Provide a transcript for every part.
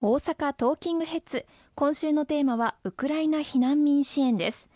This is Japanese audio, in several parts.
大阪トーキングヘッズ今週のテーマはウクライナ避難民支援です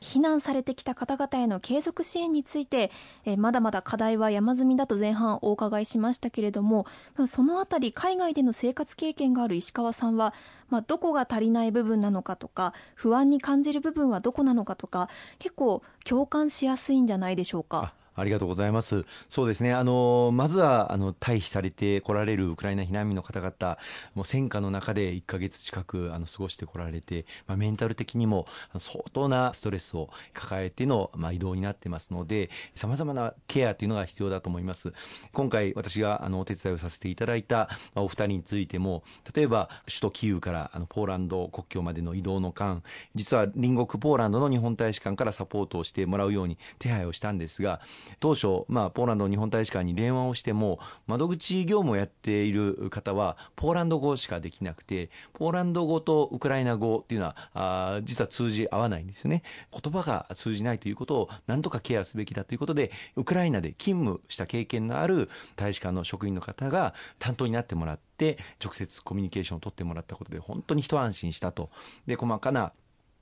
避難されてきた方々への継続支援についてえまだまだ課題は山積みだと前半お伺いしましたけれどもそのあたり海外での生活経験がある石川さんは、まあ、どこが足りない部分なのかとか不安に感じる部分はどこなのかとか結構共感しやすいんじゃないでしょうか。ありがとうございます。そうですね。あの、まずは、あの、退避されて来られるウクライナ避難民の方々、もう戦火の中で1ヶ月近く、あの、過ごしてこられて、まあ、メンタル的にも相当なストレスを抱えての、まあ、移動になってますので、様々なケアというのが必要だと思います。今回、私が、あの、お手伝いをさせていただいた、ま、お二人についても、例えば、首都キーウから、あの、ポーランド国境までの移動の間、実は隣国ポーランドの日本大使館からサポートをしてもらうように手配をしたんですが、当初、まあ、ポーランド日本大使館に電話をしても窓口業務をやっている方はポーランド語しかできなくてポーランド語とウクライナ語っていうのはあ実は通じ合わないんですよね。言葉が通じないということを何とかケアすべきだということでウクライナで勤務した経験のある大使館の職員の方が担当になってもらって直接コミュニケーションを取ってもらったことで本当に一安心したと。で細かな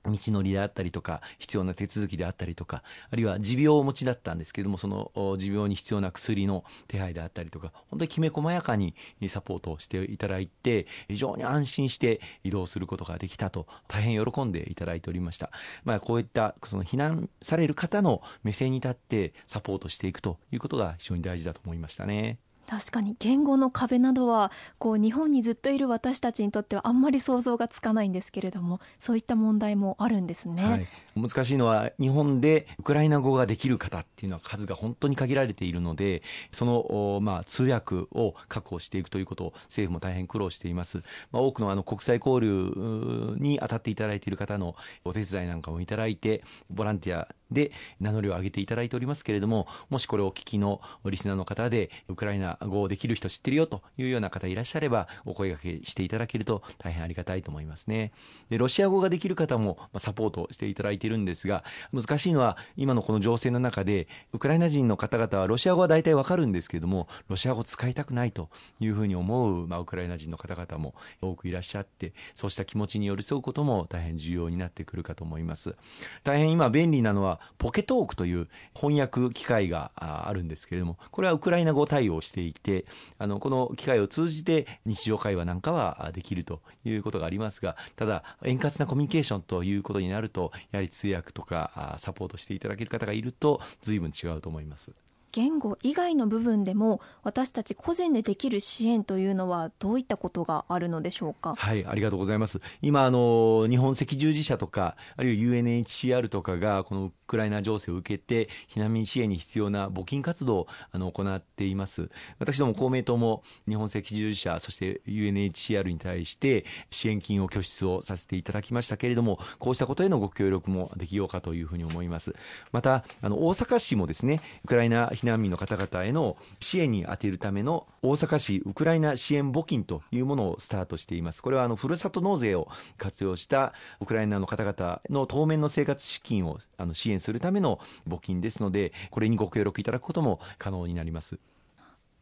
道のりであったりとか必要な手続きであったりとかあるいは持病をお持ちだったんですけどもその持病に必要な薬の手配であったりとか本当にきめ細やかにサポートをしていただいて非常に安心して移動することができたと大変喜んでいただいておりました、まあ、こういったその避難される方の目線に立ってサポートしていくということが非常に大事だと思いましたね。確かに言語の壁などはこう日本にずっといる私たちにとってはあんまり想像がつかないんですけれどもそういった問題もあるんですね、はい、難しいのは日本でウクライナ語ができる方っていうのは数が本当に限られているのでその、まあ、通訳を確保していくということを政府も大変苦労しています、まあ、多くのあの国際交流に当たっていただいている方のお手伝いなんかもいただいてボランティアで名乗りを上げていただいておりますけれどももしこれをお聞きのリスナーの方でウクライナ語をできる人知ってるよというような方いらっしゃればお声掛けしていただけると大変ありがたいと思いますね。でロシア語ができる方もサポートしていただいているんですが難しいのは今のこの情勢の中でウクライナ人の方々はロシア語は大体わかるんですけれどもロシア語使いたくないというふうに思う、まあ、ウクライナ人の方々も多くいらっしゃってそうした気持ちに寄り添うことも大変重要になってくるかと思います。大変今便利なのはポケトークという翻訳機械があるんですけれどもこれはウクライナ語対応していてあのこの機械を通じて日常会話なんかはできるということがありますがただ円滑なコミュニケーションということになるとやはり通訳とかサポートしていただける方がいると随分違うと思います。言語以外の部分でも私たち個人でできる支援というのはどういったことがあるのでしょうか？はいありがとうございます今あの日本赤十字社とかあるいは UNHCR とかがこのウクライナ情勢を受けて避難民支援に必要な募金活動をあの行っています私ども公明党も日本赤十字社そして UNHCR に対して支援金を拠出をさせていただきましたけれどもこうしたことへのご協力もできようかというふうに思いますまたあの大阪市もですねウクライナ避難民の方々への支援に充てるための大阪市ウクライナ支援募金というものをスタートしています。これはあのふるさと納税を活用したウクライナの方々の当面の生活資金をあの支援するための募金ですので、これにご協力いただくことも可能になります。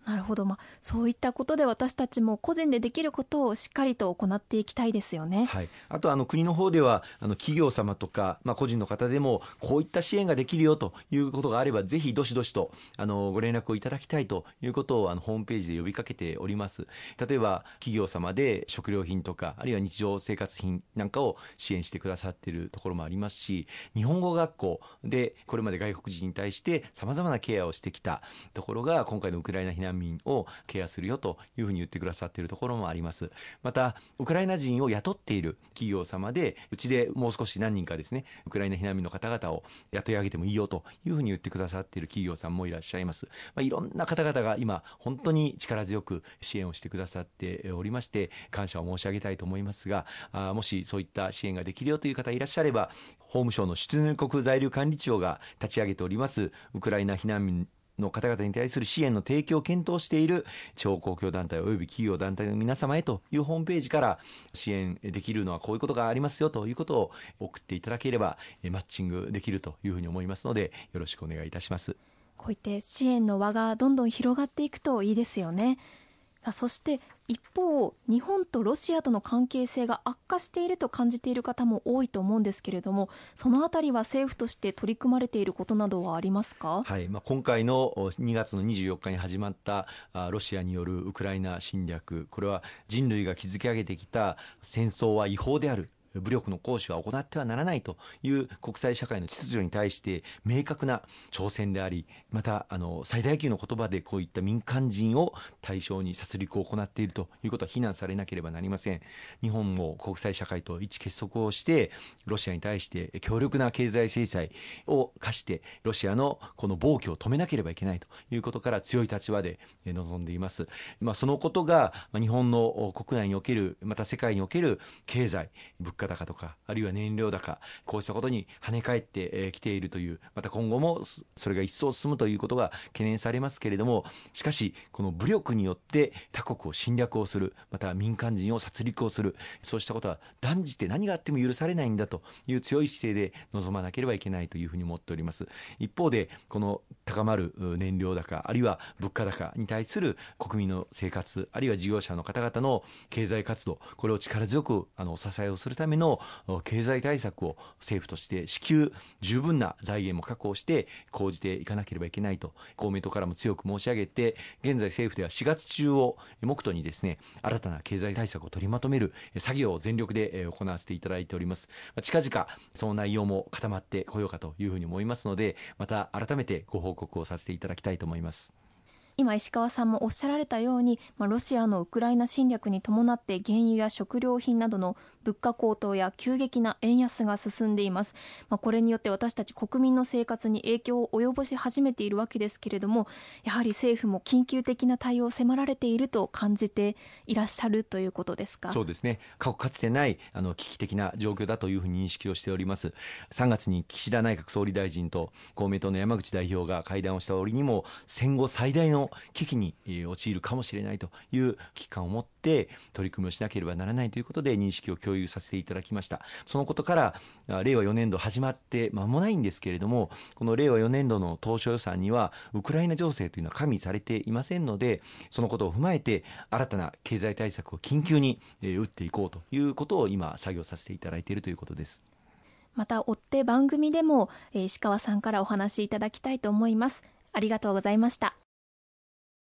なるほど、まあ、そういったことで私たちも個人でできることをしっかりと行っていきたいですよね。はい、あとあの国の方ではあの企業様とか、まあ、個人の方でもこういった支援ができるよということがあればぜひどしどしとあのご連絡をいただきたいということをあのホームページで呼びかけております。例えば企業様で食料品とかあるいは日常生活品なんかを支援してくださっているところもありますし日本語学校でこれまで外国人に対してさまざまなケアをしてきたところが今回のウクライナ避難民をケアするよというふうに言ってくださっているところもあります。またウクライナ人を雇っている企業様でうちでもう少し何人かですねウクライナ避難民の方々を雇い上げてもいいよというふうに言ってくださっている企業さんもいらっしゃいます、まあ、いろんな方々が今本当に力強く支援をしてくださっておりまして感謝を申し上げたいと思いますがあもしそういった支援ができるよという方いらっしゃれば法務省の出入国在留管理庁が立ち上げておりますウクライナ避難民の方々に対する支援の提供を検討している地方公共団体及び企業団体の皆様へというホームページから支援できるのはこういうことがありますよということを送っていただければマッチングできるというふうに思いますのでよろしくお願いいたします。こういって支援の輪がどんどん広がっていくといいですよね。そして一方日本とロシアとの関係性が悪化していると感じている方も多いと思うんですけれどもそのあたりは政府として取り組まれていることなどはありますか、はいまあ、今回の2月の24日に始まったロシアによるウクライナ侵略これは人類が築き上げてきた戦争は違法である。武力の行使は行ってはならないという国際社会の秩序に対して明確な挑戦でありまたあの最大級の言葉でこういった民間人を対象に殺戮を行っているということは非難されなければなりません。日本も国際社会と一致結束をしてロシアに対して強力な経済制裁を課してロシアのこの暴挙を止めなければいけないということから強い立場で臨んでいます、まあ、そのことが日本の国内におけるまた世界における経済物価高とかあるいは燃料高こうしたことに跳ね返ってきているというまた今後もそれが一層進むということが懸念されますけれどもしかしこの武力によって他国を侵略をするまた民間人を殺戮をするそうしたことは断じて何があっても許されないんだという強い姿勢で臨まなければいけないというふうに思っております。一方でこの高まる燃料高あるいは物価高に対する国民の生活あるいは事業者の方々の経済活動これを力強くあのお支えをするための経済対策を政府として至急十分な財源も確保して講じていかなければいけないと公明党からも強く申し上げて現在政府では4月中を目途にですね新たな経済対策を取りまとめる作業を全力で行わせていただいております。近々その内容も固まってこようかというふうに思いますのでまた改めてご報告をさせていただきたいと思います。今石川さんもおっしゃられたように、まあ、ロシアのウクライナ侵略に伴って原油や食料品などの物価高騰や急激な円安が進んでいます、まあ、これによって私たち国民の生活に影響を及ぼし始めているわけですけれどもやはり政府も緊急的な対応を迫られていると感じていらっしゃるということですか？そうですね。過去かつてないあの危機的な状況だというふうに認識をしております。3月に岸田内閣総理大臣と公明党の山口代表が会談をした折にも戦後最大危機に陥るかもしれないという危機感を持って取り組みをしなければならないということで認識を共有させていただきました。そのことから令和4年度始まって間もないんですけれどもこの令和4年度の当初予算にはウクライナ情勢というのは加味されていませんのでそのことを踏まえて新たな経済対策を緊急に打っていこうということを今作業させていただいているということです。また追って番組でも石川さんからお話しいただきたいと思います。ありがとうございました。